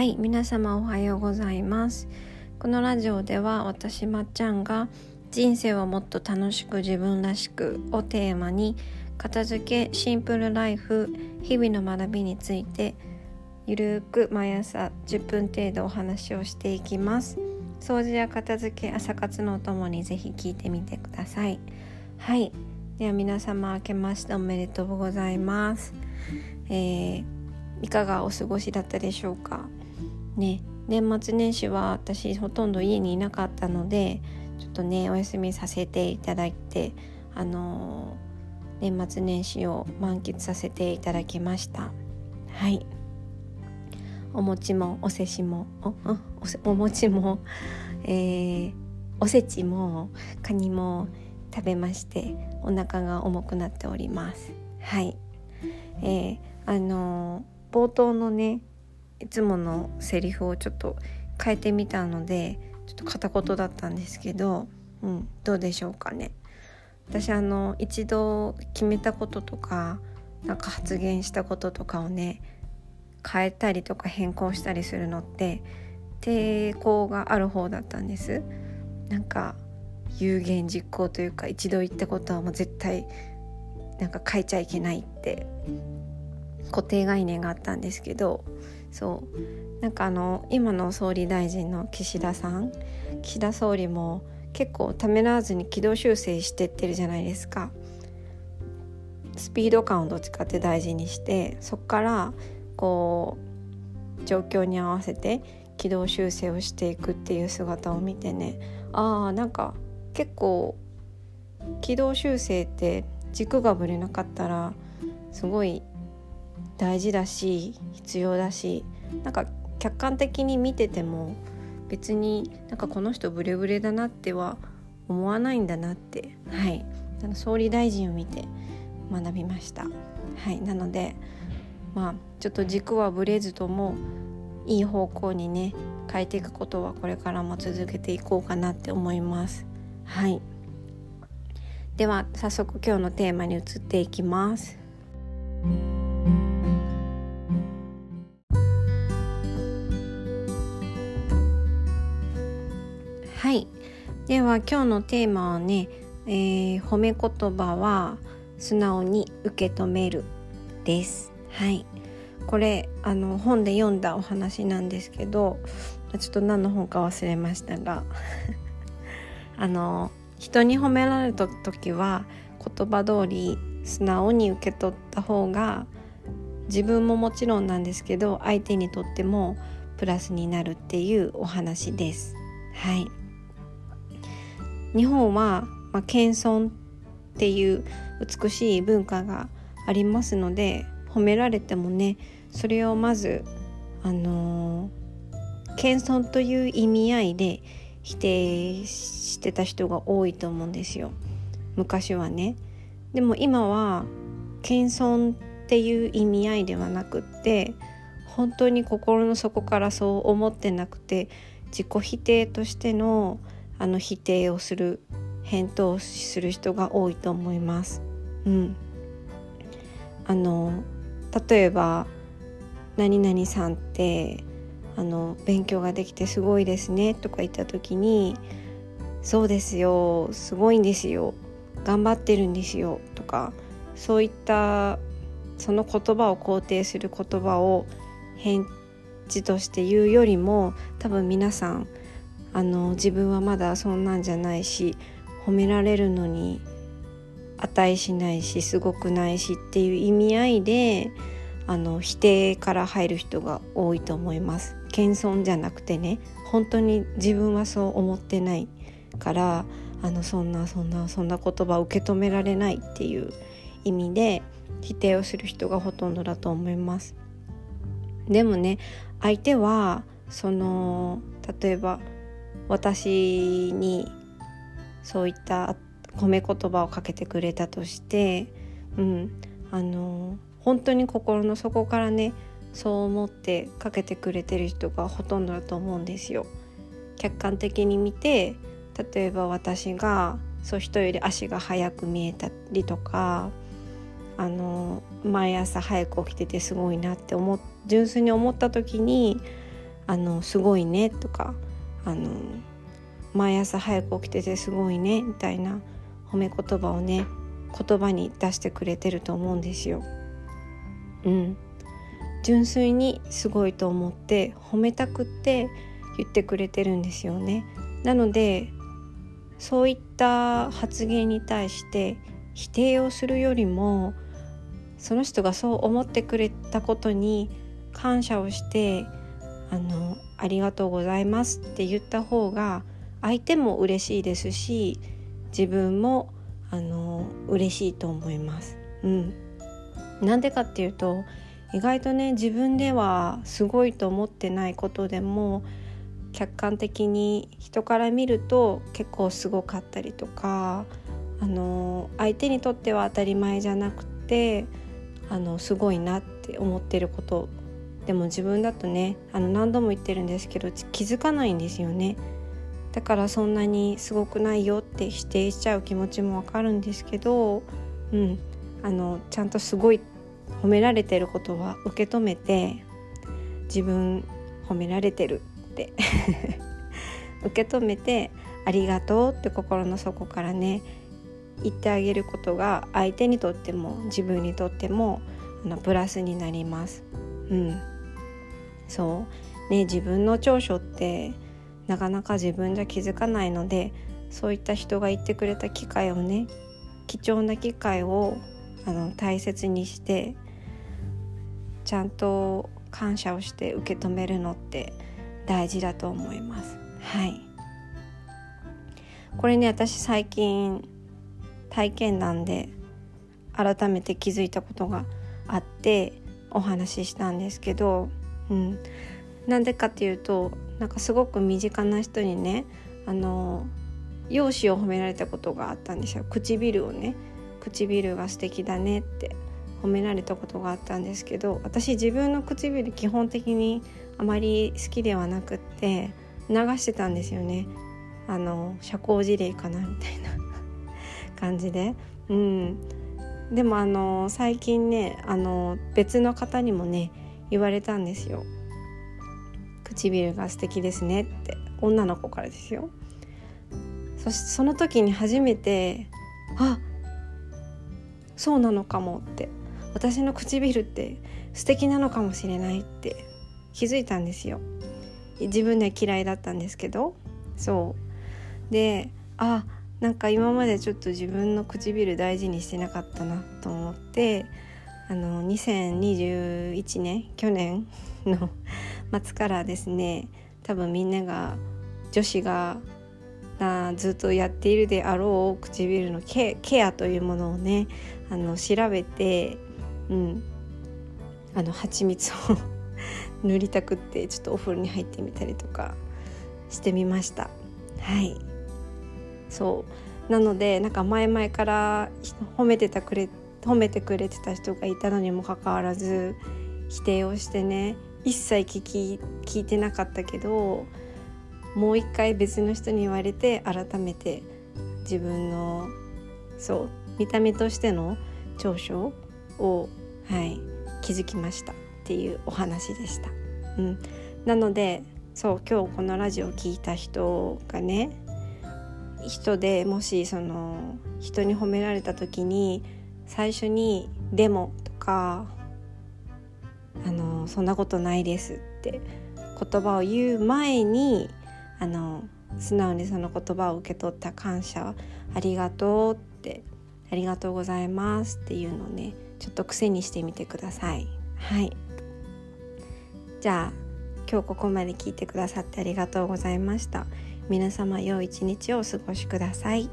はい皆様おはようございます。このラジオでは私まっちゃんが人生をもっと楽しく自分らしくをテーマに片付けシンプルライフ日々の学びについてゆるーく毎朝10分程度お話をしていきます。掃除や片付け朝活のお供にぜひ聞いてみてください。はい。では皆様明けましておめでとうございます。えー、いかがお過ごしだったでしょうか？ね。年末年始は私ほとんど家にいなかったのでちょっとねお休みさせていただいてあのー、年末年始を満喫させていただきました。はい。お餅もおせしもおお餅も、えー、おせちもカニも食べましてお腹が重くなっております。はい。えー、あのー、冒頭のねいつものセリフをちょっと変えてみたのでちょっと片言だったんですけど、うん、どうでしょうかね。私あの一度決めたこととかなんか発言したこととかをね変えたりとか変更したりするのって抵抗がある方だったんです。なんか有言実行というか一度言ったことはもう絶対なんか変えちゃいけないって固定概念があったんですけどそう。なんかあの今の総理大臣の岸田さん岸田総理も結構ためらわずに軌道修正してってるじゃないですか。スピード感をどっちかって大事にしてそこからこう状況に合わせて軌道修正をしていくっていう姿を見てね。あーなんか結構軌道修正って軸がぶれなかったらすごい大事だし必要だしなんか客観的に見てても別になんかこの人ブレブレだなっては思わないんだなって。はい。総理大臣を見て学びました。はい。なのでまあちょっと軸はぶれずともいい方向にね変えていくことはこれからも続けていこうかなって思います。はい。では早速今日のテーマに移っていきます。はい。では今日のテーマはね、えー、褒め言葉は素直に受け止めるです。はい。これあの本で読んだお話なんですけどちょっと何の本か忘れましたが あの人に褒められた時は言葉通り素直に受け取った方が自分ももちろんなんですけど相手にとってもプラスになるっていうお話です。はい。日本は、まあ、謙遜っていう美しい文化がありますので褒められてもねそれをまずあのー、謙遜という意味合いで否定してた人が多いと思うんですよ。昔はね。でも今は謙遜っていう意味合いではなくって本当に心の底からそう思ってなくて自己否定としてのあの否定をする返答する人が多いと思います。うん、あの例えば「何々さんってあの勉強ができてすごいですね」とか言った時に「そうですよすごいんですよ頑張ってるんですよ」とかそういったその言葉を肯定する言葉を返事として言うよりも多分皆さんあの自分はまだそんなんじゃないし褒められるのに値しないしすごくないしっていう意味合いであの否定から入る人が多いと思います。謙遜じゃなくてね本当に自分はそう思ってないからあのそんなそんなそんな言葉を受け止められないっていう意味で否定をする人がほとんどだと思います。でもね相手はその例えば私にそういった褒め言葉をかけてくれたとして、うん、あの本当に心の底からねそう思ってかけてくれてる人がほとんどだと思うんですよ。客観的に見て例えば私がそう人より足が速く見えたりとかあの毎朝早く起きててすごいなって思純粋に思った時にあのすごいねとかあの毎朝早く起きててすごいねみたいな褒め言葉をね言葉に出してくれてると思うんですよ。うん、純粋にすごいと思って褒めたくって言ってくれてるんですよね。なのでそういった発言に対して否定をするよりもその人がそう思ってくれたことに感謝をしてあのありがとうございますって言った方が相手も嬉しいですし自分もあの嬉しいと思います。うん、なんでかっていうと意外とね自分ではすごいと思ってないことでも客観的に人から見ると結構すごかったりとかあの相手にとっては当たり前じゃなくてあのすごいなって思ってることでも自分だとねあの何度も言ってるんですけど気づかないんですよね。だからそんなにすごくないよって否定しちゃう気持ちもわかるんですけどうん。あのちゃんとすごい褒められてることは受け止めて自分褒められてるって。受け止めてありがとうって心の底からね言ってあげることが相手にとっても自分にとってもあのプラスになります。うん、そう。ね自分の長所ってなかなか自分じゃ気づかないのでそういった人が言ってくれた機会をね貴重な機会をあの大切にしてちゃんと感謝をして受け止めるのって大事だと思います。はい。これね私最近体験談で改めて気づいたことがあってお話ししたんですけど、うん、なんでかっていうとなんかすごく身近な人にねあの容姿を褒められたことがあったんですよ。唇をね。唇が素敵だねって褒められたことがあったんですけど私自分の唇基本的にあまり好きではなくって流してたんですよね。あの社交辞令かなみたいな 感じで。うん。でもあの最近ねあの別の方にもね言われたんですよ唇が素敵ですねって。女の子からですよ。そしてその時に初めてあそうなのかもって私の唇って素敵なのかもしれないって気づいたんですよ。自分で嫌いだったんですけど。そう。であなんか今までちょっと自分の唇大事にしてなかったなと思ってあの2021年去年の末からですね多分みんなが女子があずっとやっているであろう唇のケケアというものをねあの調べて、うん、あの蜂蜜を 塗りたくってちょっとお風呂に入ってみたりとかしてみました。はいそう。なのでなんか前々から褒めてたくれ褒めてくれてた人がいたのにもかかわらず否定をしてね一切聞き聞いてなかったけどもう一回別の人に言われて改めて自分のそう見た目としての長所を、はい、気づきました。っていうお話でした。うん、なのでそう今日このラジオを聞いた人がね人でもしその人に褒められた時に最初に「でも」とか「あのそんなことないです」って言葉を言う前にあの素直にその言葉を受け取った感謝ありがとうってありがとうございますっていうのをねちょっと癖にしてみてください。はい。じゃあ今日ここまで聞いてくださってありがとうございました。皆様良い一日をお過ごしください。